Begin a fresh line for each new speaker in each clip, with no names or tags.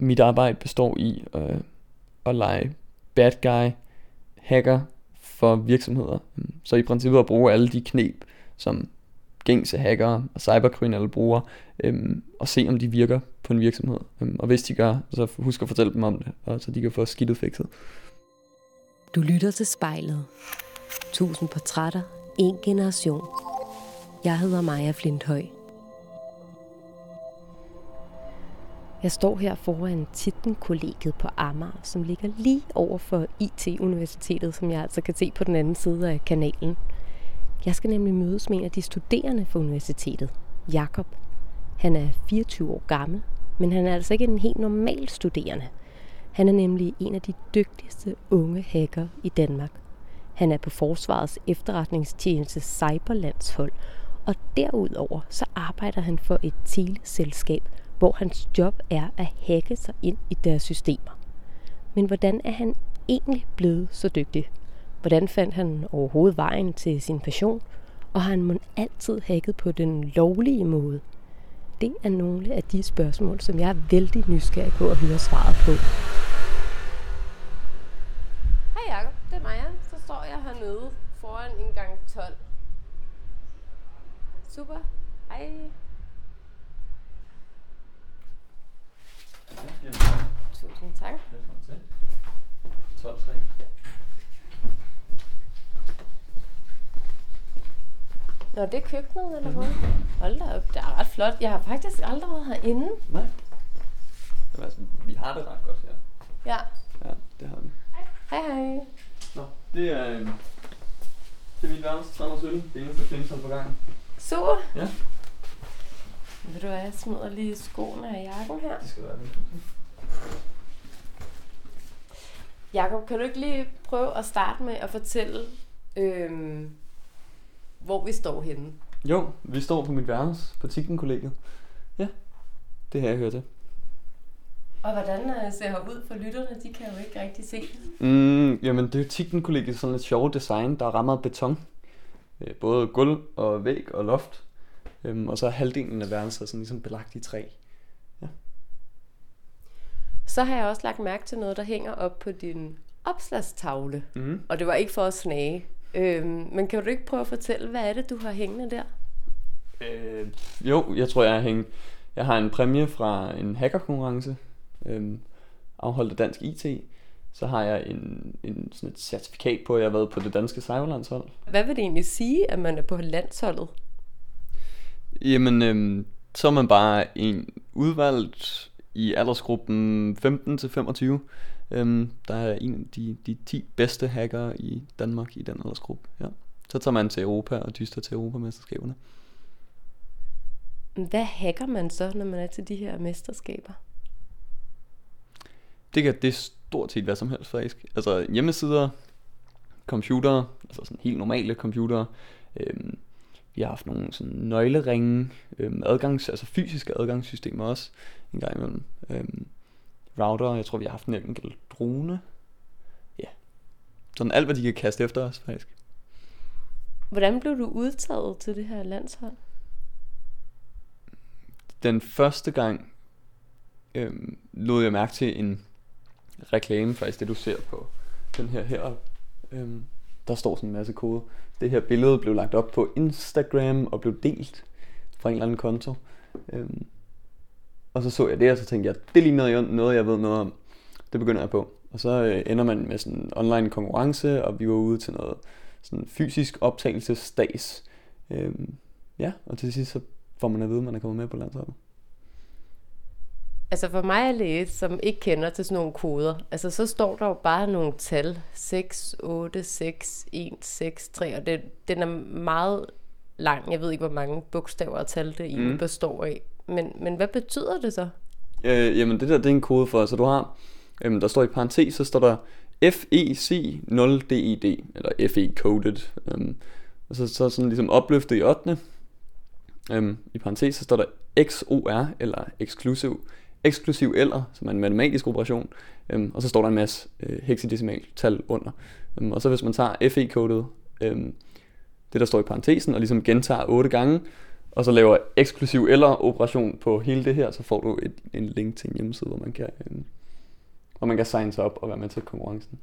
mit arbejde består i øh, at lege bad guy, hacker for virksomheder. Så i princippet at bruge alle de knep, som gængse hackere og cyberkriminelle bruger, øhm, og se om de virker på en virksomhed. Øhm, og hvis de gør, så husk at fortælle dem om det, og så de kan få skidtet fikset.
Du lytter til spejlet. Tusind portrætter, en generation. Jeg hedder Maja Flinthøj. Jeg står her foran Titten-kollegiet på Amager, som ligger lige over for IT-universitetet, som jeg altså kan se på den anden side af kanalen. Jeg skal nemlig mødes med en af de studerende for universitetet, Jakob. Han er 24 år gammel, men han er altså ikke en helt normal studerende. Han er nemlig en af de dygtigste unge hacker i Danmark. Han er på Forsvarets efterretningstjeneste Cyberlandshold, og derudover så arbejder han for et teleselskab, hvor hans job er at hacke sig ind i deres systemer. Men hvordan er han egentlig blevet så dygtig? Hvordan fandt han overhovedet vejen til sin passion? Og har han altid hacket på den lovlige måde? Det er nogle af de spørgsmål, som jeg er vældig nysgerrig på at høre svaret på. Hej Jacob, det er Maja. Så står jeg hernede foran en gang 12. Super. Hej. Tusind tak. Velkommen til. 12 3. Nå, det er køkkenet, eller hvad? Mm-hmm. Hold da op, det er ret flot. Jeg har faktisk aldrig været herinde.
Nej. Jamen, altså, vi har det ret godt her.
Ja.
Ja, det har vi.
Hej, hej.
Nå, det er, øh, det er mit værelse 317. Det eneste findes på gangen.
Super.
Ja.
Vil du have, jeg smider lige skoene af jakken her?
Det skal være det.
Jakob, kan du ikke lige prøve at starte med at fortælle, øhm, hvor vi står henne?
Jo, vi står på mit værelse på Tikken-kollegiet. Ja, det har jeg hørt til.
Og hvordan øh, ser her ud for lytterne? De kan jo ikke rigtig se.
Mm, jamen, det er jo Tikken-kollegiet sådan et sjovt design, der er rammet beton. Øh, både gulv og væg og loft. Øhm, og så er halvdelen af værelset sådan ligesom belagt i træ. Ja.
Så har jeg også lagt mærke til noget, der hænger op på din opslagstavle. Mm. Og det var ikke for at snage. Øhm, men kan du ikke prøve at fortælle, hvad er det, du har hængende der?
Øh, jo, jeg tror, jeg har, hængt, jeg har en præmie fra en hackerkonkurrence, øhm, afholdt af Dansk IT. Så har jeg en, en, sådan et certifikat på, at jeg har været på det danske cyberlandshold.
Hvad vil det egentlig sige, at man er på landsholdet?
Jamen, øhm, så er man bare en udvalgt i aldersgruppen 15-25. Øhm, der er en af de, de 10 bedste hackere i Danmark i den aldersgruppe. Ja. Så tager man til Europa og dyster til Europamesterskaberne.
Hvad hacker man så, når man er til de her mesterskaber?
Det kan det stort set hvad som helst faktisk. Altså hjemmesider, computere, altså sådan helt normale computere, øhm, vi har haft nogle sådan nøgleringe, øhm, adgangs, altså fysiske adgangssystemer også en gang imellem. Øhm, router, jeg tror vi har haft en enkelt drone. Ja. Sådan alt hvad de kan kaste efter os faktisk.
Hvordan blev du udtaget til det her landshold?
Den første gang øhm, lod jeg mærke til en reklame, faktisk det du ser på den her her. Øhm, der står sådan en masse kode. Det her billede blev lagt op på Instagram og blev delt fra en eller anden konto. Øhm, og så så jeg det, og så tænkte jeg, det ligner noget, noget jeg ved noget om. Det begynder jeg på. Og så øh, ender man med sådan en online konkurrence, og vi var ude til noget sådan fysisk optagelsesdags. Øhm, ja, og til sidst så får man at vide, at man er kommet med på landsholdet.
Altså for mig at læse, som ikke kender til sådan nogle koder, altså så står der jo bare nogle tal. 6, 8, 6, 1, 6, 3, og det, den er meget lang. Jeg ved ikke, hvor mange bogstaver og tal det mm. består af. Men, men hvad betyder det så?
Øh, jamen det der, det er en kode for, så du har, øhm, der står i parentes, så står der FEC 0 DED, eller FE coded, øhm, og så, så sådan ligesom opløftet i 8. Øhm, I parentes, så står der XOR, eller exclusive eksklusiv eller, som er en matematisk operation, øhm, og så står der en masse øh, hexadecimal tal under. Øhm, og så hvis man tager FE-kodet, øhm, det der står i parentesen, og ligesom gentager 8 gange, og så laver eksklusiv eller operation på hele det her, så får du et, en link til en hjemmeside, hvor man kan, øhm, hvor man kan signe sig op og være med til konkurrencen.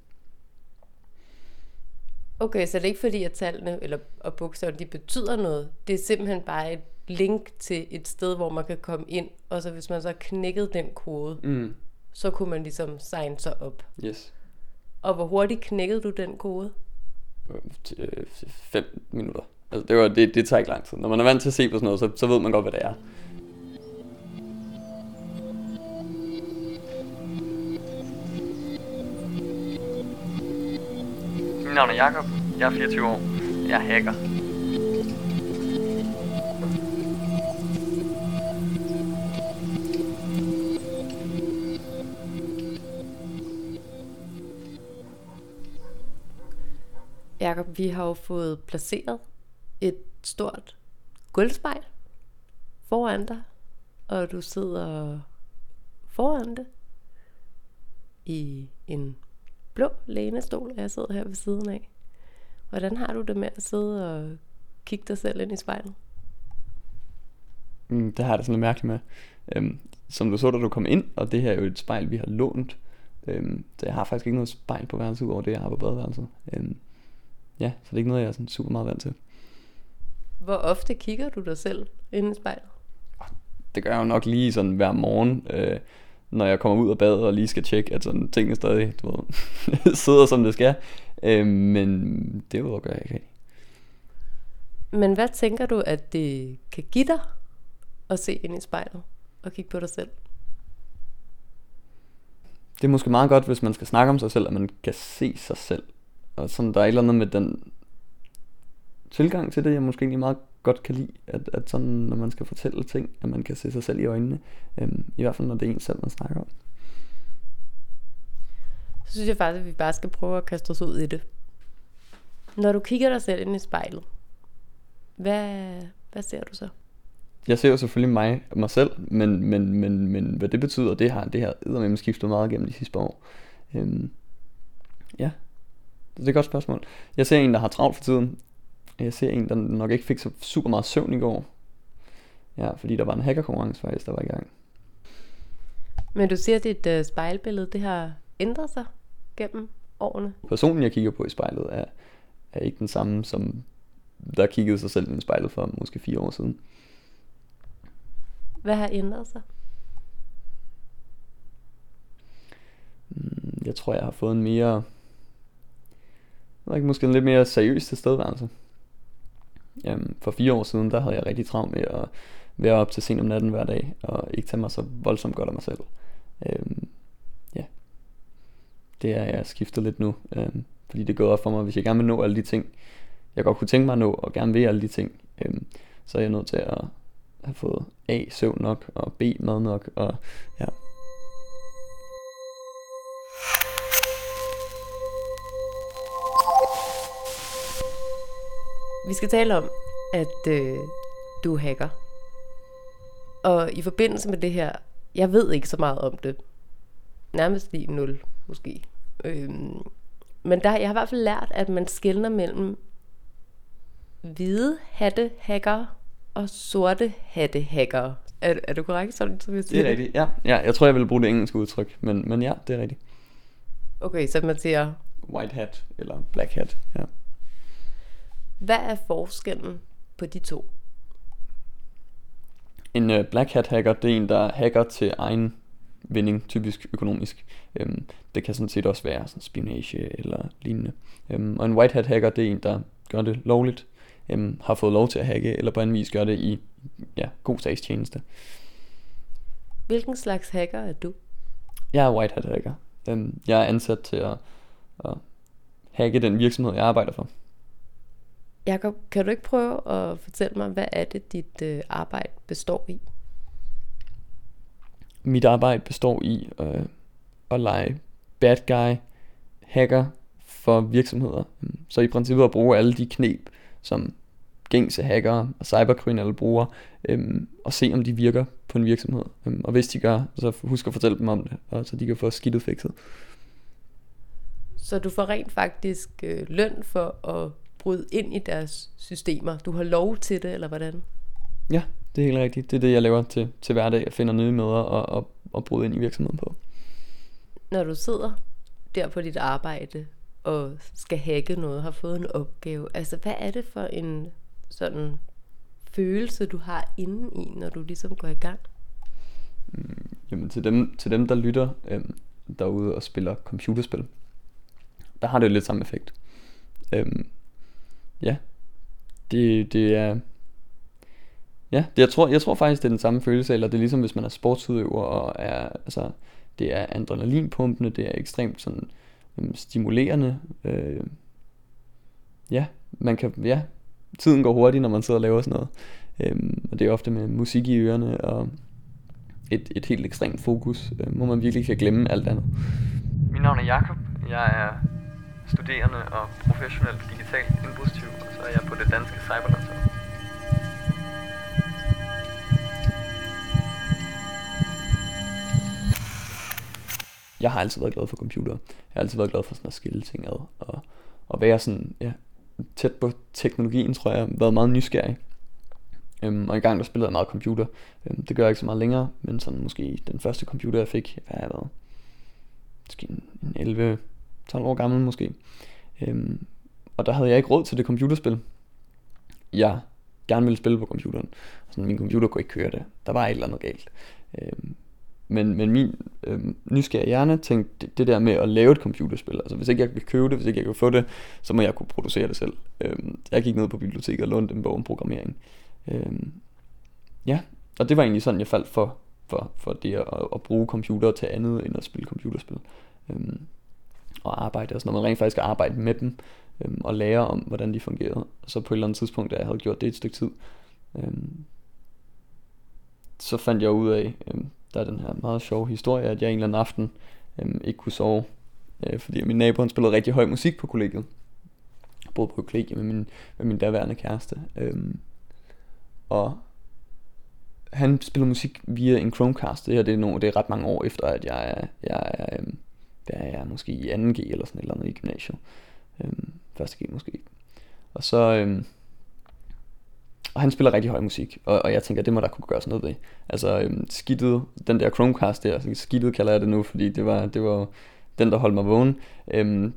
Okay, så det er ikke fordi, at tallene eller, og bogstaverne, de betyder noget. Det er simpelthen bare et link til et sted, hvor man kan komme ind, og så hvis man så har knækket den kode,
Mm.
så kunne man ligesom signe sig op.
Yes.
Og hvor hurtigt knækkede du den kode?
Øh, t- øh, fem minutter. Altså, det, var, det, det tager ikke lang tid. Når man er vant til at se på sådan noget, så, så ved man godt, hvad det er. Mit navn er Jakob. Jeg er 24 år. Jeg er hacker.
Jakob, vi har jo fået placeret et stort gulvspejl foran dig, og du sidder foran det i en blå lænestol, og jeg sidder her ved siden af. Hvordan har du det med at sidde og kigge dig selv ind i spejlet?
Mm, det har jeg det sådan lidt mærkeligt med. Øhm, som du så, da du kom ind, og det her er jo et spejl, vi har lånt. Øhm, så jeg har faktisk ikke noget spejl på værelset, udover det, jeg har på badeværelset. Øhm, ja, så det er ikke noget, jeg er sådan super meget vant til.
Hvor ofte kigger du dig selv ind i spejlet?
Det gør jeg jo nok lige sådan hver morgen, øh, når jeg kommer ud af badet og lige skal tjekke, at sådan tingene stadig du ved, sidder som det skal. Øhm, men det gør jeg ikke.
Men hvad tænker du, at det kan give dig at se ind i spejlet og kigge på dig selv?
Det er måske meget godt, hvis man skal snakke om sig selv, at man kan se sig selv. Og sådan, der er et eller andet med den tilgang til det, jeg måske egentlig meget godt kan lide, at, at sådan, når man skal fortælle ting, at man kan se sig selv i øjnene. Øhm, I hvert fald, når det er en selv, man snakker om.
Så synes jeg faktisk, at vi bare skal prøve at kaste os ud i det. Når du kigger dig selv ind i spejlet, hvad, hvad ser du så?
Jeg ser jo selvfølgelig mig mig selv, men, men, men, men hvad det betyder, det har det har eddermame skiftet meget gennem de sidste par år. Øhm, ja, det er et godt spørgsmål. Jeg ser en, der har travlt for tiden. Jeg ser en, der nok ikke fik så super meget søvn i går. Ja, fordi der var en hackerkonkurrence faktisk, der var i gang.
Men du siger, at dit uh, spejlbillede, det har ændret sig gennem årene.
Personen, jeg kigger på i spejlet, er, er ikke den samme, som der kiggede sig selv i spejlet for måske fire år siden.
Hvad har ændret sig?
Mm, Jeg tror, jeg har fået en mere... Jeg ved ikke, måske en lidt mere seriøs tilstedeværelse. Øhm, for fire år siden, der havde jeg rigtig travlt med at være op til sent om natten hver dag, og ikke tage mig så voldsomt godt af mig selv. Øhm, ja. Det er jeg skiftet lidt nu, øhm, fordi det går op for mig, hvis jeg gerne vil nå alle de ting, jeg godt kunne tænke mig at nå, og gerne vil alle de ting, øhm, så er jeg nødt til at have fået A, søvn nok, og B, mad nok, og ja,
Vi skal tale om, at øh, du er hacker. Og i forbindelse med det her, jeg ved ikke så meget om det. Nærmest lige nul, måske. Øhm, men der, jeg har i hvert fald lært, at man skældner mellem hvide hatte hacker og sorte hatte hacker. Er, er det korrekt, sådan som jeg siger
Det er rigtigt, ja. ja. Jeg tror, jeg ville bruge det engelske udtryk, men, men ja, det er rigtigt.
Okay, så man siger,
White hat eller black hat, ja.
Hvad er forskellen på de to?
En uh, black hat hacker, det er en, der hacker til egen vinding, typisk økonomisk. Um, det kan sådan set også være sådan spionage eller lignende. Um, og en white hat hacker, det er en, der gør det lovligt, um, har fået lov til at hacke, eller på anden vis gør det i ja, god sagstjeneste.
Hvilken slags hacker er du?
Jeg er white hat hacker. Um, jeg er ansat til at, at hacke den virksomhed, jeg arbejder for.
Jakob, kan du ikke prøve at fortælle mig, hvad er det, dit øh, arbejde består i?
Mit arbejde består i øh, at lege bad guy, hacker for virksomheder. Så i princippet at bruge alle de knep, som gængse hackere og cyberkriminelle bruger, øhm, og se om de virker på en virksomhed. Øhm, og hvis de gør, så husk at fortælle dem om det, og så de kan få skidtet fikset.
Så du får rent faktisk øh, løn for at bryde ind i deres systemer. Du har lov til det, eller hvordan?
Ja, det er helt rigtigt. Det er det, jeg laver til, til hverdag. Jeg finder nye måder at, at, at bryde ind i virksomheden på.
Når du sidder der på dit arbejde og skal hacke noget, har fået en opgave, altså hvad er det for en sådan følelse, du har inde i, når du ligesom går i gang?
Mm, jamen til dem, til dem der lytter øhm, derude og spiller computerspil, der har det jo lidt samme effekt. Øhm, ja, det, det er... Ja, det, jeg, tror, jeg tror faktisk, det er den samme følelse, eller det er ligesom, hvis man er sportsudøver, og er, altså, det er adrenalinpumpende, det er ekstremt sådan, øhm, stimulerende. Øh, ja, man kan, ja, tiden går hurtigt, når man sidder og laver sådan noget. Øhm, og det er ofte med musik i ørerne, og et, et helt ekstremt fokus, øh, hvor man virkelig kan glemme alt andet. Mit navn er Jakob. Jeg er studerende og professionel digital indbrudstyv, og så er jeg på det danske cyberlandshold. Jeg har altid været glad for computer. Jeg har altid været glad for sådan at skille ting ad, og, og være sådan, ja, tæt på teknologien, tror jeg, været meget nysgerrig. Øhm, og i gang der spillede jeg meget computer. Øhm, det gør jeg ikke så meget længere, men sådan måske den første computer jeg fik, hvad har jeg været? Måske en, en 11, 12 år gammel måske. Øhm, og der havde jeg ikke råd til det computerspil. Jeg gerne ville spille på computeren. Sådan, min computer kunne ikke køre det. Der var et eller andet galt. Øhm, men, men min øhm, nysgerrige hjerne tænkte det, det der med at lave et computerspil. Altså hvis ikke jeg kan købe det, hvis ikke jeg kan få det, så må jeg kunne producere det selv. Øhm, jeg gik ned på biblioteket og lånte en bog om programmering. Øhm, ja, og det var egentlig sådan, jeg faldt for, for, for det at, at bruge computer til andet end at spille computerspil. Øhm, og arbejde og sådan noget. Man rent faktisk arbejde med dem øhm, og lære om, hvordan de fungerede. Og så på et eller andet tidspunkt, da jeg havde gjort det et stykke tid, øhm, så fandt jeg ud af, øhm, der er den her meget sjove historie, at jeg en eller anden aften øhm, ikke kunne sove, øh, fordi min nabo han spillede rigtig høj musik på kollegiet. Jeg boede på kollegiet med min, med min daværende kæreste. Øhm, og han spiller musik via en Chromecast. Det her det er, nogle, det er ret mange år efter, at jeg jeg, jeg er, jeg er måske i 2G eller sådan et eller andet i gymnasiet. Øhm, første G måske. Og så... Øhm, og han spiller rigtig høj musik, og, og jeg tænker, det må der kunne gøres noget ved. Altså øhm, skidtet, den der Chromecast der, altså, skidtet kalder jeg det nu, fordi det var, det var den, der holdt mig vågen. Øhm,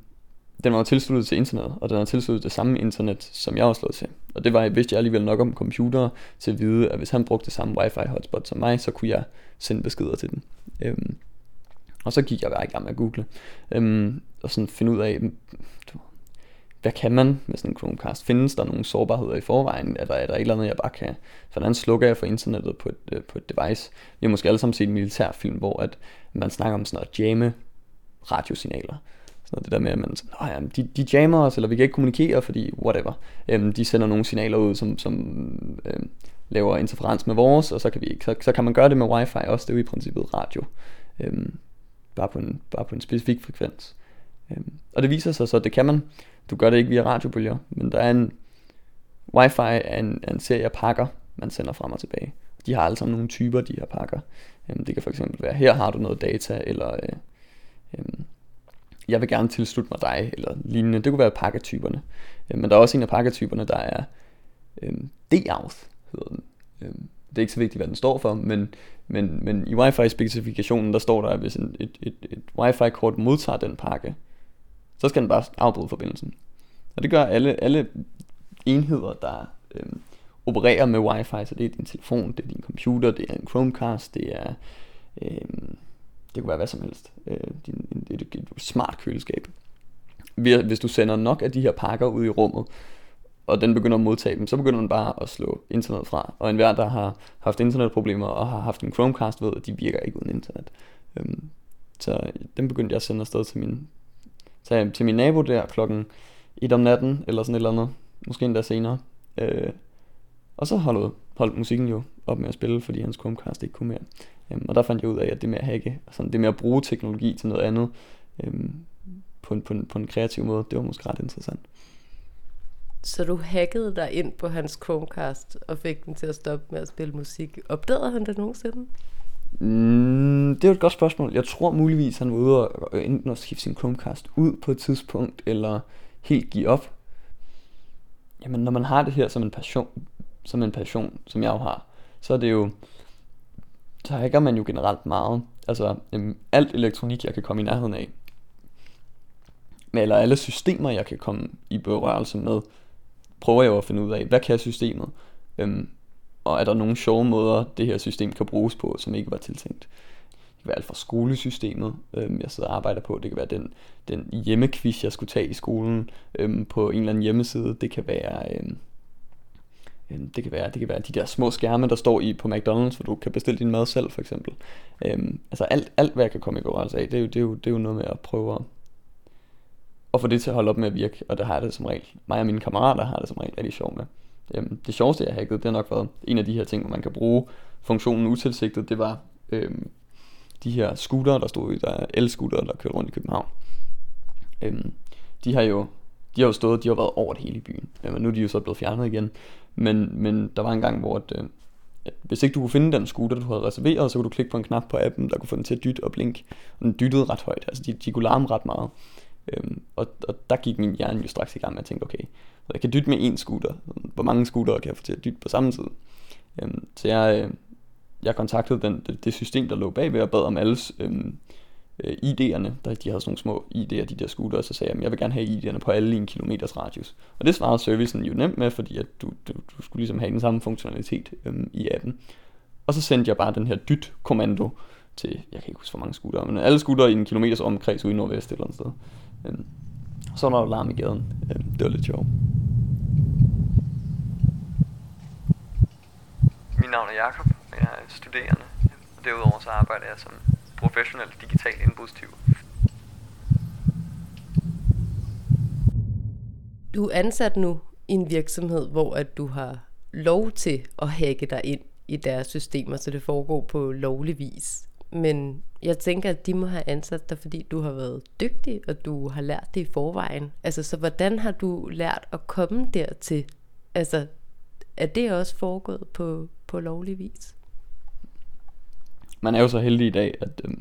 den var tilsluttet til internet, og den var tilsluttet det samme internet, som jeg var slået til. Og det var, vidste jeg alligevel nok om computer til at vide, at hvis han brugte det samme wifi hotspot som mig, så kunne jeg sende beskeder til den. Øhm, og så gik jeg bare i gang med at google, øhm, og sådan finde ud af, mm, hvad kan man med sådan en Chromecast? Findes der nogle sårbarheder i forvejen? Er der, er der et eller andet, jeg bare kan... Hvordan slukker jeg for internettet på et, øh, på et device? Vi har måske alle sammen set en militærfilm, hvor at man snakker om sådan noget jamme radiosignaler. Sådan det der med, at man sådan, ja, de, de jammer os, eller vi kan ikke kommunikere, fordi whatever. Øhm, de sender nogle signaler ud, som, som øhm, laver interferens med vores, og så kan, vi ikke, så, så kan man gøre det med wifi også. Det er jo i princippet radio. Øhm, bare, på en, bare på en specifik frekvens. Øhm, og det viser sig så, at det kan man. Du gør det ikke via radiobølger, men der er en Wi-Fi er en, er en serie af pakker, man sender frem og tilbage. De har alle sammen nogle typer, de her pakker. Øhm, det kan for eksempel være, her har du noget data, eller øh, øh, jeg vil gerne tilslutte mig dig, eller lignende. Det kunne være pakketyperne. Øh, men der er også en af pakketyperne, der er øh, D-auth, hedder den. Øh, det er ikke så vigtigt, hvad den står for, men, men, men i Wi-Fi-specifikationen, der står der, at hvis en, et, et, et Wi-Fi-kort modtager den pakke, så skal den bare afbryde forbindelsen. Og det gør alle, alle enheder, der øhm, opererer med wifi, så det er din telefon, det er din computer, det er en Chromecast, det er, Øhm, det kunne være hvad som helst, øh, din, et, et, et smart køleskab. Hvis du sender nok af de her pakker ud i rummet, og den begynder at modtage dem, så begynder den bare at slå internet fra. Og enhver, der har haft internetproblemer og har haft en Chromecast, ved, at de virker ikke uden internet. Øhm, så den begyndte jeg at sende afsted til min, til, til min nabo der klokken 1 om natten, eller sådan et eller andet, måske endda senere. Øh, og så holdt, holdt musikken jo op med at spille, fordi hans Chromecast ikke kunne mere. Øhm, og der fandt jeg ud af, at det med at hacke, sådan det med at bruge teknologi til noget andet, øhm, på, en, på, en, på en kreativ måde, det var måske ret interessant.
Så du hackede dig ind på hans Chromecast og fik den til at stoppe med at spille musik. Opdagede han det nogensinde?
Mm, det er et godt spørgsmål. Jeg tror muligvis, han var ude og enten at skifte sin Chromecast ud på et tidspunkt, eller helt give op. Jamen, når man har det her som en passion, som en passion, som jeg jo har, så er det jo, så hacker man jo generelt meget. Altså jamen, alt elektronik, jeg kan komme i nærheden af, eller alle systemer, jeg kan komme i berørelse med, prøver jeg jo at finde ud af, hvad kan systemet? Øhm, og er der nogle sjove måder, det her system kan bruges på, som ikke var tiltænkt? Det kan være alt fra skolesystemet, øhm, jeg sidder og arbejder på. Det kan være den, den hjemmequiz, jeg skulle tage i skolen øhm, på en eller anden hjemmeside. Det kan være... Øhm, øhm det kan, være, det kan være de der små skærme, der står i på McDonald's, hvor du kan bestille din mad selv, for eksempel. Øhm, altså alt, alt, hvad jeg kan komme i berørelse af, det er, jo, det, er jo, det er jo noget med at prøve at, og få det til at holde op med at virke, og det har jeg det som regel. Mig og mine kammerater har det som regel rigtig sjovt med. Øhm, det sjoveste, jeg har hacket, det har nok været en af de her ting, hvor man kan bruge funktionen utilsigtet. Det var øhm, de her scooter, der stod i, der er el-scooter, der kørte rundt i København. Øhm, de har jo de har jo stået, de har været over det hele i byen. Øhm, nu er de jo så blevet fjernet igen. Men, men der var en gang, hvor at, øh, at hvis ikke du kunne finde den scooter, du havde reserveret, så kunne du klikke på en knap på appen, der kunne få den til at dytte og blink. Og den dyttede ret højt, altså de, de kunne larme ret meget. Øhm, og, og der gik min hjerne jo straks i gang med at tænke, okay, jeg kan dytte med en scooter. Hvor mange scooter kan jeg få til at dytte på samme tid? Øhm, så jeg, øh, jeg kontaktede den, det, det system, der lå bagved, og bad om alles øhm, øh, ID'erne. Der, de havde sådan nogle små ID'er, de der scooter, og så sagde jeg, at jeg vil gerne have ID'erne på alle i en kilometers radius. Og det svarede servicen jo nemt med, fordi at du, du, du skulle ligesom have den samme funktionalitet øhm, i appen. Og så sendte jeg bare den her dyt-kommando til, jeg kan ikke huske, hvor mange scooter, men alle scooter i en kilometers omkreds ude i nordvest eller andet sted. Øhm, så var der larm i gaden. Øhm, det var lidt sjovt. Mit navn er Jakob, og jeg er studerende. Og derudover så arbejder jeg som professionel digital indbrudstyv.
Du er ansat nu i en virksomhed, hvor at du har lov til at hacke dig ind i deres systemer, så det foregår på lovlig vis. Men jeg tænker, at de må have ansat dig, fordi du har været dygtig, og du har lært det i forvejen. Altså, så hvordan har du lært at komme dertil? Altså, er det også foregået på, på lovlig vis?
Man er jo så heldig i dag, at øh,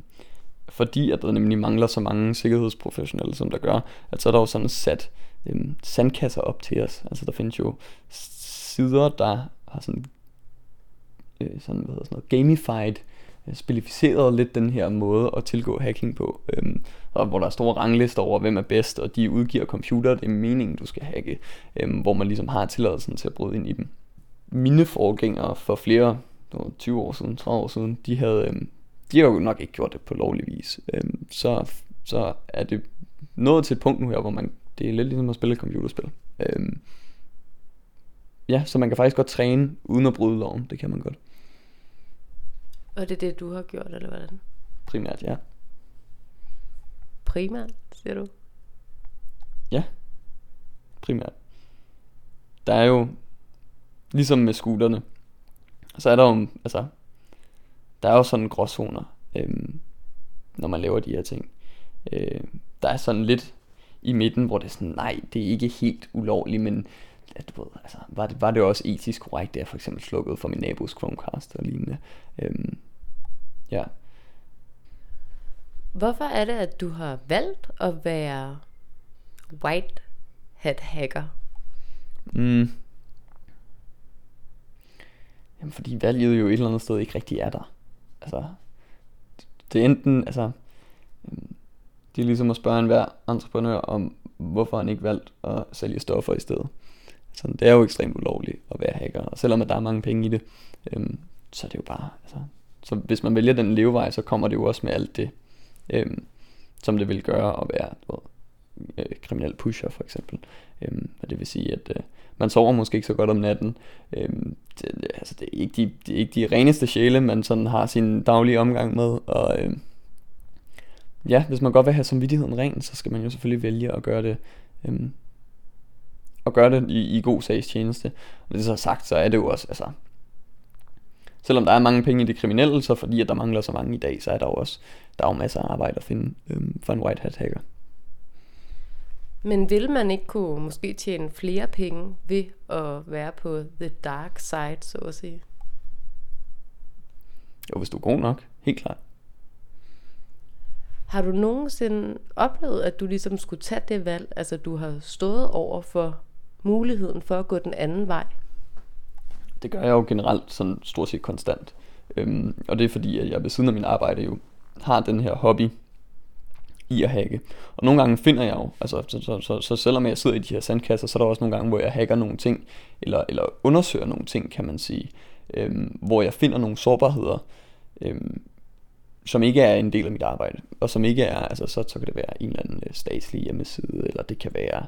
fordi at der nemlig mangler så mange sikkerhedsprofessionelle, som der gør, at så er der jo sådan sat øh, sandkasser op til os. Altså der findes jo sider, der har sådan, øh, sådan, hvad hedder sådan noget, gamified Øh, spilificeret lidt den her måde at tilgå hacking på, øhm, og hvor der er store ranglister over, hvem er bedst, og de udgiver computer, det er meningen, du skal hacke, øhm, hvor man ligesom har tilladelsen til at bryde ind i dem. Mine forgængere for flere, 20 år siden, 30 år siden, de havde, øhm, de har jo nok ikke gjort det på lovlig vis. Øhm, så, så er det nået til et punkt nu her, hvor man, det er lidt ligesom at spille et computerspil. Øhm, ja, så man kan faktisk godt træne uden at bryde loven, det kan man godt.
Og det er det, du har gjort, eller hvordan?
Primært, ja.
Primært, siger du?
Ja, primært. Der er jo, ligesom med scooterne, så er der jo, altså, der er jo sådan gråzoner, øhm, når man laver de her ting. Øh, der er sådan lidt i midten, hvor det er sådan, nej, det er ikke helt ulovligt, men at, du ved, altså, var, det, var det også etisk korrekt, at jeg for eksempel slukkede for min nabos Chromecast og lignende. Øhm, Ja.
Hvorfor er det, at du har valgt at være white hat hacker?
Mm. Jamen, fordi valget jo et eller andet sted ikke rigtig er der. Altså, det er enten, altså, øhm, det er ligesom at spørge enhver entreprenør om, hvorfor han ikke valgt at sælge stoffer i stedet. Så det er jo ekstremt ulovligt at være hacker, og selvom at der er mange penge i det, øhm, så er det jo bare, altså, så hvis man vælger den levevej, så kommer det jo også med alt det, øhm, som det vil gøre at være du ved, øh, kriminel pusher for eksempel. Øhm, og det vil sige, at øh, man sover måske ikke så godt om natten. Øhm, det, altså, det, er ikke de, det er ikke de reneste sjæle, man sådan har sin daglige omgang med. Og øhm, ja, hvis man godt vil have samvittigheden ren, så skal man jo selvfølgelig vælge at gøre det øhm, og gøre det i, i god sags tjeneste. Og det så sagt, så er det jo også, altså, selvom der er mange penge i det kriminelle, så fordi at der mangler så mange i dag, så er der jo også der er jo masser af arbejde at finde øhm, for en white hat hacker.
Men vil man ikke kunne måske tjene flere penge ved at være på the dark side, så at sige?
Jo, hvis du er god nok. Helt klart.
Har du nogensinde oplevet, at du ligesom skulle tage det valg, altså du har stået over for muligheden for at gå den anden vej?
Det gør jeg jo generelt sådan stort set konstant. Øhm, og det er fordi, at jeg ved siden af min arbejde jo har den her hobby i at hacke. Og nogle gange finder jeg jo, altså så, så, så, så selvom jeg sidder i de her sandkasser, så er der også nogle gange, hvor jeg hacker nogle ting, eller, eller undersøger nogle ting, kan man sige, øhm, hvor jeg finder nogle sårbarheder, øhm, som ikke er en del af mit arbejde, og som ikke er, altså så, så kan det være en eller anden øh, statslig hjemmeside, eller det kan være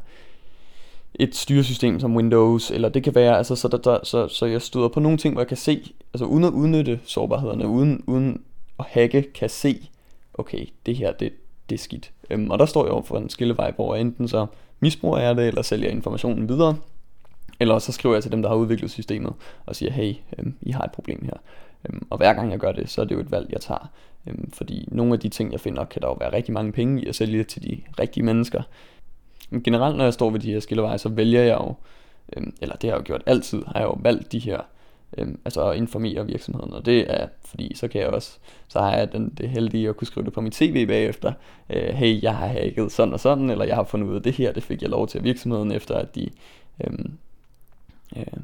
et styresystem som Windows, eller det kan være, altså så, der, der, så, så jeg støder på nogle ting, hvor jeg kan se, altså uden at udnytte sårbarhederne, uden, uden at hacke, kan se, okay, det her, det, det er skidt. Øhm, og der står jeg over for en skillevej, hvor enten så misbruger jeg det, eller sælger informationen videre, eller så skriver jeg til dem, der har udviklet systemet, og siger, hey, øhm, I har et problem her. Øhm, og hver gang jeg gør det, så er det jo et valg, jeg tager. Øhm, fordi nogle af de ting, jeg finder, kan der jo være rigtig mange penge i at sælge til de rigtige mennesker. Men generelt, når jeg står ved de her skilleveje, så vælger jeg jo, øhm, eller det har jeg jo gjort altid, har jeg jo valgt de her, øhm, altså at informere virksomheden, og det er, fordi så kan jeg også, så har jeg den, det heldige at kunne skrive det på mit CV bagefter, øh, hey, jeg har hacket sådan og sådan, eller jeg har fundet ud af det her, det fik jeg lov til virksomheden, efter at de, øhm, øh,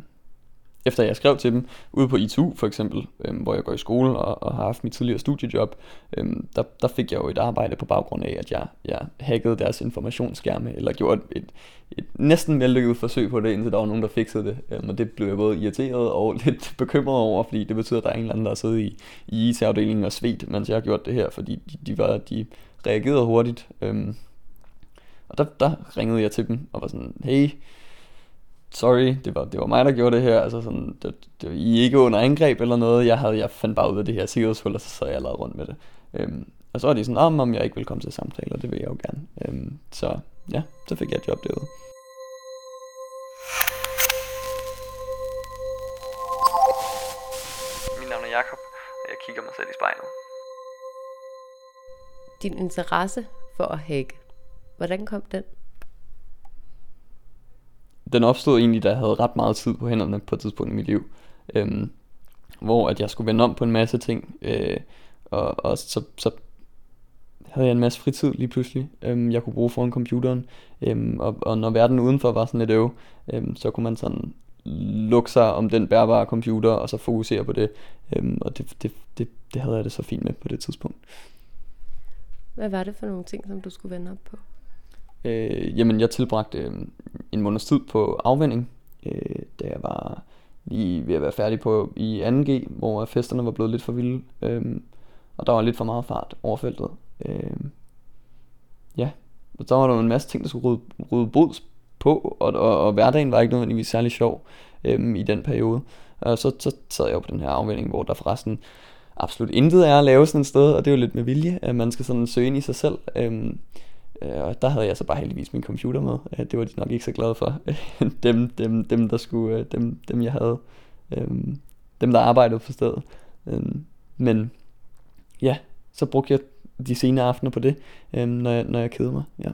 efter jeg skrev til dem, ude på ITU for eksempel, øhm, hvor jeg går i skole og, og har haft mit tidligere studiejob, øhm, der, der fik jeg jo et arbejde på baggrund af, at jeg, jeg hackede deres informationsskærme, eller gjorde et, et, næsten vellykket forsøg på det, indtil der var nogen, der fikset det. Øhm, og det blev jeg både irriteret og lidt bekymret over, fordi det betyder, at der er en eller anden, der har siddet i, i IT-afdelingen og svedt, mens jeg har gjort det her, fordi de, de, var, de reagerede hurtigt. Øhm, og der, der ringede jeg til dem og var sådan, hey, sorry, det var, det var mig, der gjorde det her, altså sådan, det, det, I er ikke under angreb eller noget, jeg, havde, jeg fandt bare ud af det her sikkerhedshul, og så sad jeg lavet rundt med det. Øhm, og så var de sådan, om, om jeg ikke vil komme til samtaler, det vil jeg jo gerne. Øhm, så ja, så fik jeg et job derude. Mit navn er Jakob og jeg kigger mig selv i spejlet.
Din interesse for at hacke, hvordan kom den?
Den opstod egentlig, da jeg havde ret meget tid på hænderne på et tidspunkt i mit liv. Øhm, hvor at jeg skulle vende om på en masse ting, øh, og, og så, så havde jeg en masse fritid lige pludselig, øhm, jeg kunne bruge foran computeren, øhm, og, og når verden udenfor var sådan lidt øv, øhm, så kunne man sådan lukke sig om den bærbare computer, og så fokusere på det, øhm, og det, det, det, det havde jeg det så fint med på det tidspunkt.
Hvad var det for nogle ting, som du skulle vende op på?
Øh, jamen, jeg tilbragte øh, en måneds tid på afvending, øh, da jeg var lige ved at være færdig på i 2G, hvor festerne var blevet lidt for vilde, øh, og der var lidt for meget fart over feltet. Øh, ja, og der var der en masse ting, der skulle rydde, rydde bods på, og, og, og hverdagen var ikke nødvendigvis særlig sjov øh, i den periode. Og så, så sad jeg på den her afvinding, hvor der forresten absolut intet er at lave sådan et sted, og det er jo lidt med vilje, at man skal sådan søge ind i sig selv. Øh, Øh, og der havde jeg så bare heldigvis min computer med. Øh, det var de nok ikke så glade for. dem, dem, dem, der skulle, øh, dem, dem jeg havde, dem der arbejdede på stedet. Men ja, så brugte jeg de senere aftener på det, når, jeg, når jeg kedede mig. Ja.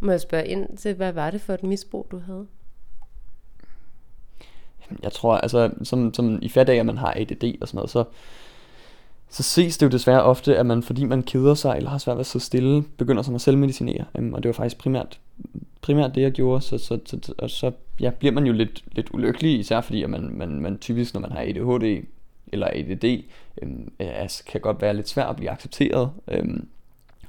Må jeg spørge ind til, hvad var det for et misbrug, du havde?
Jeg tror, altså, som, som i fat af, at man har ADD og sådan noget, så, så ses det jo desværre ofte, at man, fordi man keder sig eller har svært ved at sidde stille, begynder sådan at selvmedicinere. Øhm, og det var faktisk primært, primært det, jeg gjorde. Så, så, så, og så ja, bliver man jo lidt, lidt ulykkelig, især fordi at man, man, man typisk, når man har ADHD eller ADD, øhm, altså, kan godt være lidt svært at blive accepteret. Øhm,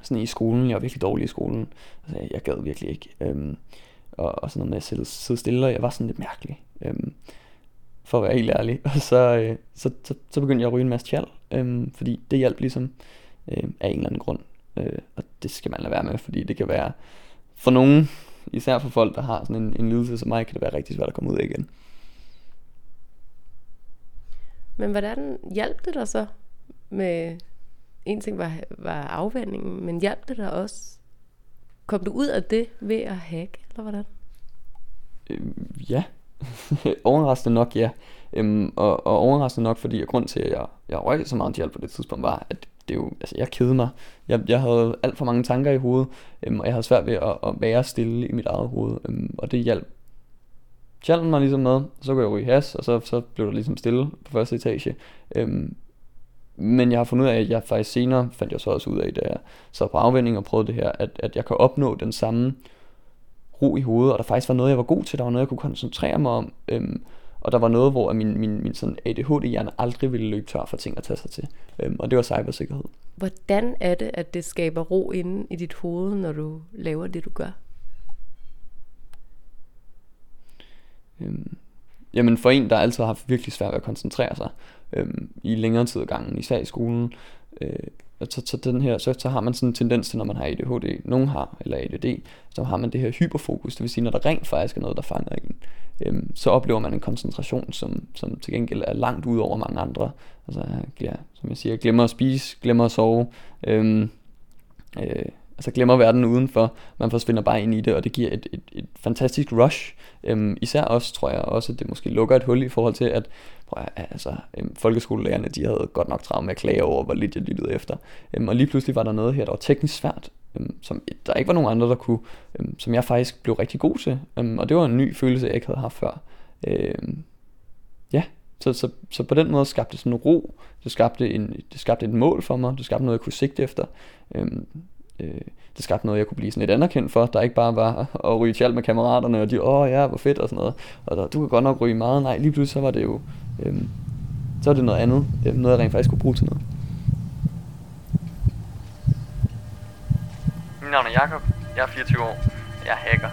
sådan i skolen, jeg var virkelig dårlig i skolen. Altså, jeg gad virkelig ikke. Øhm, og, og sådan noget med at sidde, sidde stille, og jeg var sådan lidt mærkelig. Øhm, for at være helt ærlig. Og så, øh, så, så, så begyndte jeg at ryge en masse tjal, øh, fordi det hjalp ligesom øh, af en eller anden grund. Øh, og det skal man lade være med, fordi det kan være, for nogen, især for folk, der har sådan en, en lidelse som mig, kan det være rigtig svært at komme ud af igen.
Men hvordan hjalp det dig så med, en ting var, var afvændingen, men hjalp det dig også? Kom du ud af det ved at hacke, eller hvordan?
Øh, ja, overraskende nok, ja. Øhm, og, og overraskende nok, fordi grund til, at jeg, jeg røg så meget hjælp på det tidspunkt, var, at det jo, altså jeg kedede mig. Jeg, jeg havde alt for mange tanker i hovedet, øhm, og jeg havde svært ved at, at være stille i mit eget hoved, øhm, og det hjalp. Hjalp mig ligesom med, så går jeg ryge has, og så, så blev der ligesom stille på første etage. Øhm, men jeg har fundet ud af, at jeg faktisk senere, fandt jeg så også ud af, da jeg så på afvending og prøvede det her, at, at jeg kan opnå den samme ro i hovedet, og der faktisk var noget, jeg var god til, der var noget, jeg kunne koncentrere mig om, øhm, og der var noget, hvor min, min, min sådan ADHD-hjerne aldrig ville løbe tør for ting at tage sig til. Øhm, og det var cybersikkerhed.
Hvordan er det, at det skaber ro inde i dit hoved, når du laver det, du gør?
Øhm, jamen for en, der altid har haft virkelig svært ved at koncentrere sig øhm, i længere tid ad gangen, især i skolen, øh, så, så, den her, så, så har man sådan en tendens til, når man har ADHD, nogen har, eller ADD, så har man det her hyperfokus, det vil sige, når der rent faktisk er noget, der fanger en, øhm, så oplever man en koncentration, som, som til gengæld er langt ud over mange andre. Altså, ja, som jeg siger, glemmer at spise, glemmer at sove, øhm, øh, altså glemmer verden udenfor, man forsvinder bare ind i det, og det giver et, et, et fantastisk rush. Øhm, især også, tror jeg også, at det måske lukker et hul i forhold til, at prøv at, altså, øhm, folkeskolelærerne, de havde godt nok travlt med at klage over, hvor lidt jeg lyttede efter. Øhm, og lige pludselig var der noget her, der var teknisk svært, øhm, som der ikke var nogen andre, der kunne, øhm, som jeg faktisk blev rigtig god til. Øhm, og det var en ny følelse, jeg ikke havde haft før. Øhm, ja, så, så, så på den måde skabte det sådan en ro, det skabte, en, det skabte et mål for mig, det skabte noget, jeg kunne sigte efter. Øhm, øh, det skabte noget, jeg kunne blive sådan lidt anerkendt for, der ikke bare var at ryge tjal med kammeraterne, og de, åh ja, hvor fedt og sådan noget, og der, du kan godt nok ryge meget, nej, lige pludselig så var det jo, øh, så var det noget andet, øh, noget jeg rent faktisk kunne bruge til noget. Mit navn er Jakob, jeg er 24 år, jeg er hacker.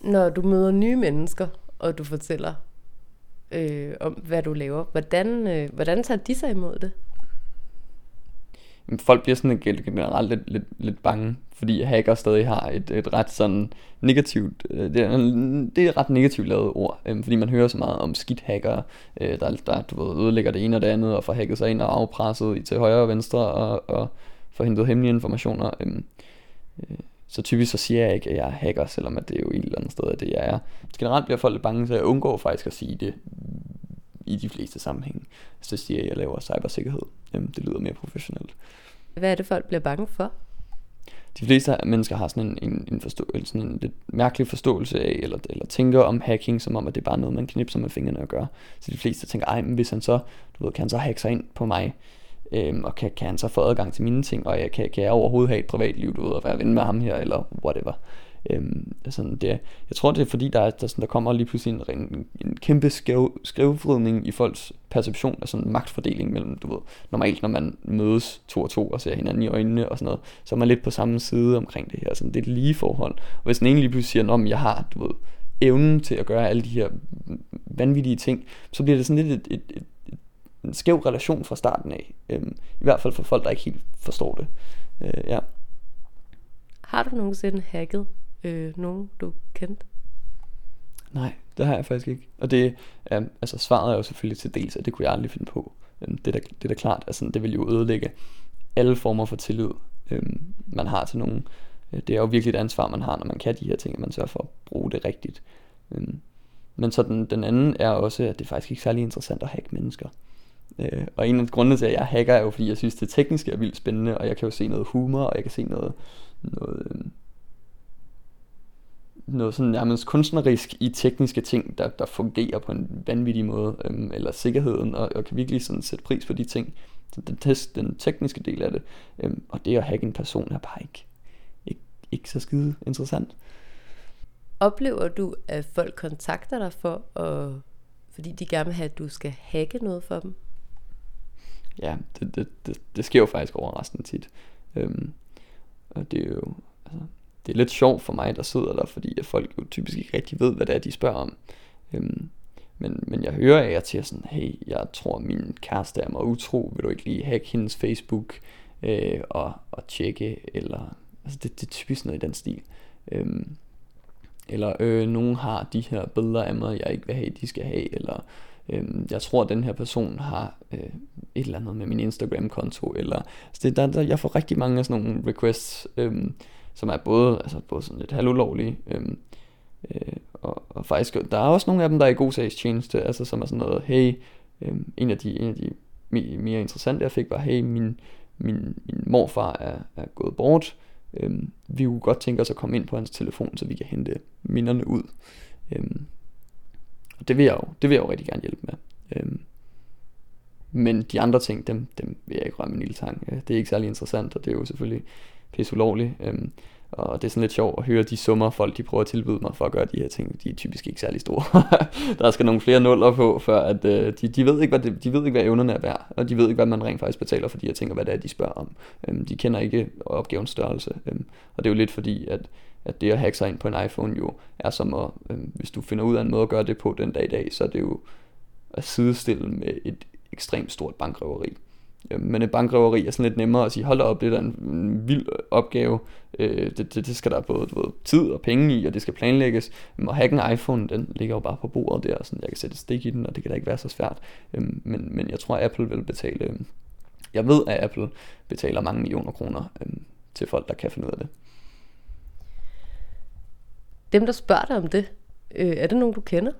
Når du møder nye mennesker, og du fortæller øh, om, hvad du laver. Hvordan, øh, hvordan tager de sig imod det?
Folk bliver sådan generelt lidt, lidt, lidt bange, fordi hacker stadig har et, et ret sådan negativt, øh, det, er, det er et ret negativt lavet ord, øh, fordi man hører så meget om skidt hacker, øh, der, der du ved, ødelægger det ene og det andet, og får hacket sig ind og afpresset til højre og venstre, og, og får hentet hemmelige informationer. Øhm, øh, øh, så typisk så siger jeg ikke, at jeg er hacker, selvom at det er jo et eller andet sted, at det jeg er. Generelt bliver folk lidt bange, så jeg undgår faktisk at sige det i de fleste sammenhænge. Så siger jeg, at jeg laver cybersikkerhed. Jamen, det lyder mere professionelt.
Hvad er det, folk bliver bange for?
De fleste mennesker har sådan en, en, en, forståelse, sådan en lidt mærkelig forståelse af, eller, eller tænker om hacking, som om, at det er bare noget, man knipser med fingrene og gør. Så de fleste tænker, ej, men hvis han så, du ved, kan han så hacke sig ind på mig, Øhm, og kan, kan han så få adgang til mine ting, og jeg, kan, kan jeg overhovedet have et privatliv, du ved, og være ven med ham her, eller whatever. Øhm, sådan det, jeg tror, det er fordi, der, er, der, sådan, der kommer lige pludselig en, en, en kæmpe skæv, skævvridning i folks perception af sådan magtfordeling mellem, du ved, normalt når man mødes to og to og ser hinanden i øjnene og sådan noget, så er man lidt på samme side omkring det her, sådan det er et lige forhold. Og hvis den ene lige pludselig siger, at jeg har, du ved, evnen til at gøre alle de her vanvittige ting, så bliver det sådan lidt et, et, et en skæv relation fra starten af. Øhm, I hvert fald for folk, der ikke helt forstår det. Øh, ja.
Har du nogensinde hacket øh, nogen, du kendte?
Nej, det har jeg faktisk ikke. Og det, øh, altså svaret er jo selvfølgelig til dels, at det kunne jeg aldrig finde på. Øh, det, er da, det er da klart, altså det vil jo ødelægge alle former for tillid, øh, man har til nogen. Øh, det er jo virkelig et ansvar, man har, når man kan de her ting, at man sørger for at bruge det rigtigt. Øh, men så den, den anden er også, at det er faktisk ikke særlig interessant at hacke mennesker. Øh, og en af grundene til, at jeg hacker, er jo, fordi jeg synes, det tekniske er vildt spændende, og jeg kan jo se noget humor, og jeg kan se noget, noget, øh, noget sådan nærmest kunstnerisk i tekniske ting, der, der fungerer på en vanvittig måde, øh, eller sikkerheden, og, og kan virkelig sådan sætte pris på de ting. Så den, test, den tekniske del af det, øh, og det at hacke en person er bare ikke, ikke, ikke så skide interessant.
Oplever du, at folk kontakter dig for at, fordi de gerne vil have, at du skal hacke noget for dem?
Ja, det, det, det, det sker jo faktisk overraskende tit. Øhm, og det er jo, altså, det er lidt sjovt for mig, der sidder der, fordi at folk jo typisk ikke rigtig ved, hvad det er, de spørger om. Øhm, men, men jeg hører af jer til sådan, hey, jeg tror min kæreste er mig utro, vil du ikke lige hacke hendes Facebook øh, og, og tjekke, eller, altså det, det er typisk noget i den stil. Øhm, eller øh, nogen har de her billeder af mig, jeg ikke vil have, de skal have, eller øh, jeg tror, at den her person har øh, et eller andet med min Instagram-konto, eller så det, der, der, jeg får rigtig mange af sådan nogle requests, øh, som er både, altså både sådan lidt halvulovlige, øhm, øh, og, og faktisk, der er også nogle af dem, der er i god sags tjeneste, altså som er sådan noget, hey, øh, en af de, en af de mere interessante, jeg fik, var, hey, min, min, min morfar er, er gået bort, øhm, vi kunne godt tænke os at komme ind på hans telefon, så vi kan hente minderne ud. Øhm, og det vil jeg jo, det vil jeg jo rigtig gerne hjælpe med. Øhm, men de andre ting, dem, dem vil jeg ikke røre min lille. Øh, det er ikke særlig interessant, og det er jo selvfølgelig pisse ulovligt. Øhm, og det er sådan lidt sjovt at høre de summer, folk de prøver at tilbyde mig for at gøre de her ting. De er typisk ikke særlig store. der skal nogle flere nuller på, for at øh, de, de, ved ikke, hvad det, de ved ikke, hvad evnerne er værd. Og de ved ikke, hvad man rent faktisk betaler for de her ting, og hvad det er, de spørger om. Øhm, de kender ikke opgavens størrelse. Øhm, og det er jo lidt fordi, at at det at hacke sig ind på en iPhone jo er som at, øh, hvis du finder ud af en måde at gøre det på den dag i dag, så er det jo at sidestille med et ekstremt stort bankrøveri. Øh, men et bankrøveri er sådan lidt nemmere at sige, hold da op, det er en vild opgave, øh, det, det, det skal der både du ved, tid og penge i, og det skal planlægges. Øhm, men at hacke en iPhone, den ligger jo bare på bordet der, sådan, jeg kan sætte et stik i den, og det kan da ikke være så svært. Øh, men, men jeg tror, at Apple vil betale, øhm, jeg ved, at Apple betaler mange millioner kroner øhm, til folk, der kan finde ud af det.
Dem, der spørger dig om det, øh, er det nogen, du kender?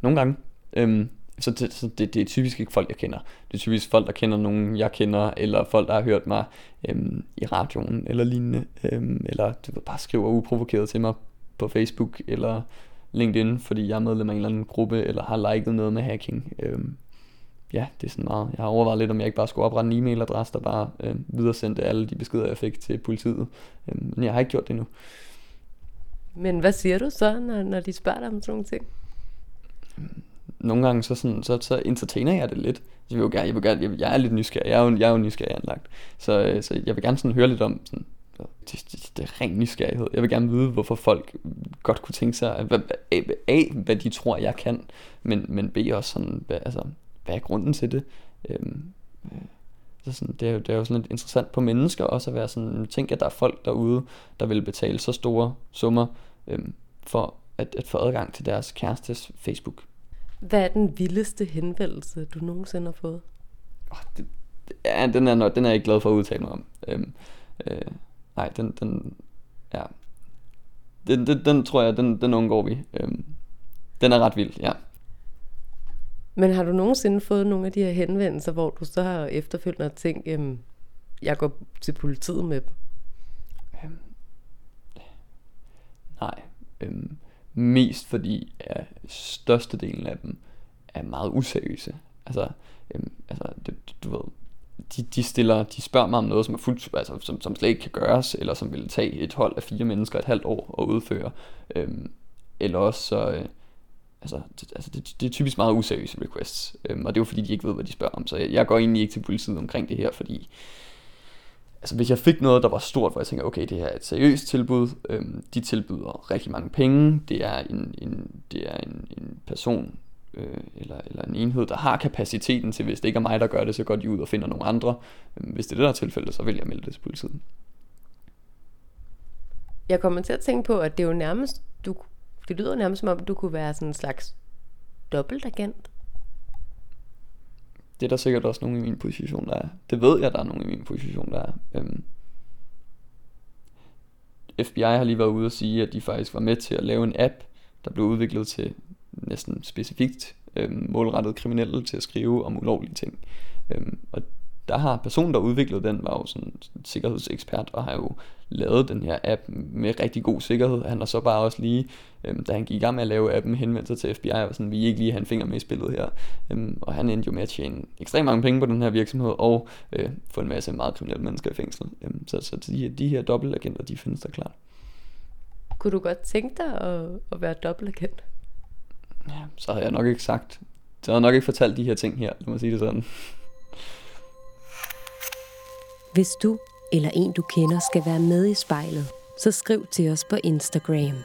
Nogle gange. Øhm, så det, så det, det er typisk ikke folk, jeg kender. Det er typisk folk, der kender nogen, jeg kender, eller folk, der har hørt mig øhm, i radioen, eller lignende. Øhm, eller du ved, bare skriver uprovokeret til mig på Facebook, eller LinkedIn, fordi jeg er medlem af en eller anden gruppe, eller har liket noget med hacking. Øhm, ja, det er sådan meget. Jeg har overvejet lidt, om jeg ikke bare skulle oprette en e-mailadresse, der bare øhm, videresendte alle de beskeder, jeg fik til politiet. Øhm, men jeg har ikke gjort det endnu.
Men hvad siger du så, når, når de spørger dig om sådan nogle ting?
Nogle gange så, sådan, så, så entertainer jeg det lidt. Jeg vil jo gerne, jeg, vil gerne, jeg, jeg er lidt nysgerrig. Jeg er jo, jeg er jo nysgerrig anlagt. Så, øh, så jeg vil gerne sådan høre lidt om sådan, det, det, det er ren nysgerrighed. Jeg vil gerne vide, hvorfor folk godt kunne tænke sig, at, A, A, hvad de tror, jeg kan, men, men B også sådan, hvad, altså, hvad er grunden til det? Øhm, øh, så sådan, det, er jo, det er jo sådan lidt interessant på mennesker også at være sådan, tænk at der er folk derude, der vil betale så store summer øhm, for at, at få adgang til deres kærestes Facebook.
Hvad er den vildeste henvendelse, du nogensinde har fået?
Oh, det, ja, den er, den er jeg ikke glad for at udtale mig om. Øhm, øh, nej, den, den, ja. Den, den, den tror jeg, den, den undgår vi. Øhm, den er ret vild, ja.
Men har du nogensinde fået nogle af de her henvendelser, hvor du så har efterfølgende tænkt, at jeg går til politiet med dem? Øhm,
nej. Øhm, mest fordi at størstedelen af dem er meget useriøse. Altså, øhm, altså det, du ved, de, de, stiller, de spørger mig om noget, som er fuldt, altså, som, som slet ikke kan gøres, eller som vil tage et hold af fire mennesker et halvt år at udføre. Øhm, eller også så, øh, altså, det, altså det, det er typisk meget useriøse requests, øhm, og det er jo fordi, de ikke ved, hvad de spørger om. Så jeg, jeg går egentlig ikke til politiet omkring det her, fordi altså, hvis jeg fik noget, der var stort, hvor jeg tænker, okay, det her er et seriøst tilbud, øhm, de tilbyder rigtig mange penge, det er en, en, det er en, en person, øh, eller, eller en enhed, der har kapaciteten til, hvis det ikke er mig, der gør det, så går de ud og finder nogle andre. Øhm, hvis det er det, der er tilfældet, så vil jeg melde det til politiet.
Jeg kommer til at tænke på, at det er jo nærmest, du det lyder nærmest som om, du kunne være sådan en slags dobbeltagent.
Det er der sikkert også nogen i min position, der er. Det ved jeg, der er nogen i min position, der er. Øhm, FBI har lige været ude og sige, at de faktisk var med til at lave en app, der blev udviklet til næsten specifikt øhm, målrettet kriminelle til at skrive om ulovlige ting. Øhm, og der har personen, der udviklede den, var jo sådan en sikkerhedsekspert, og har jo lavet den her app med rigtig god sikkerhed. Han har så bare også lige, øhm, da han gik i gang med at lave appen, henvendt sig til FBI, og sådan, vi ikke lige have en finger med i spillet her. Øhm, og han endte jo med at tjene ekstremt mange penge på den her virksomhed, og øh, få en masse meget kriminelle mennesker i fængsel. Øhm, så så de, de her dobbeltagenter, de findes der klart.
Kunne du godt tænke dig at, at være dobbeltagent?
Ja, så havde jeg nok ikke sagt, så havde jeg nok ikke fortalt de her ting her, lad mig sige det sådan.
Hvis du eller en du kender skal være med i spejlet, så skriv til os på Instagram.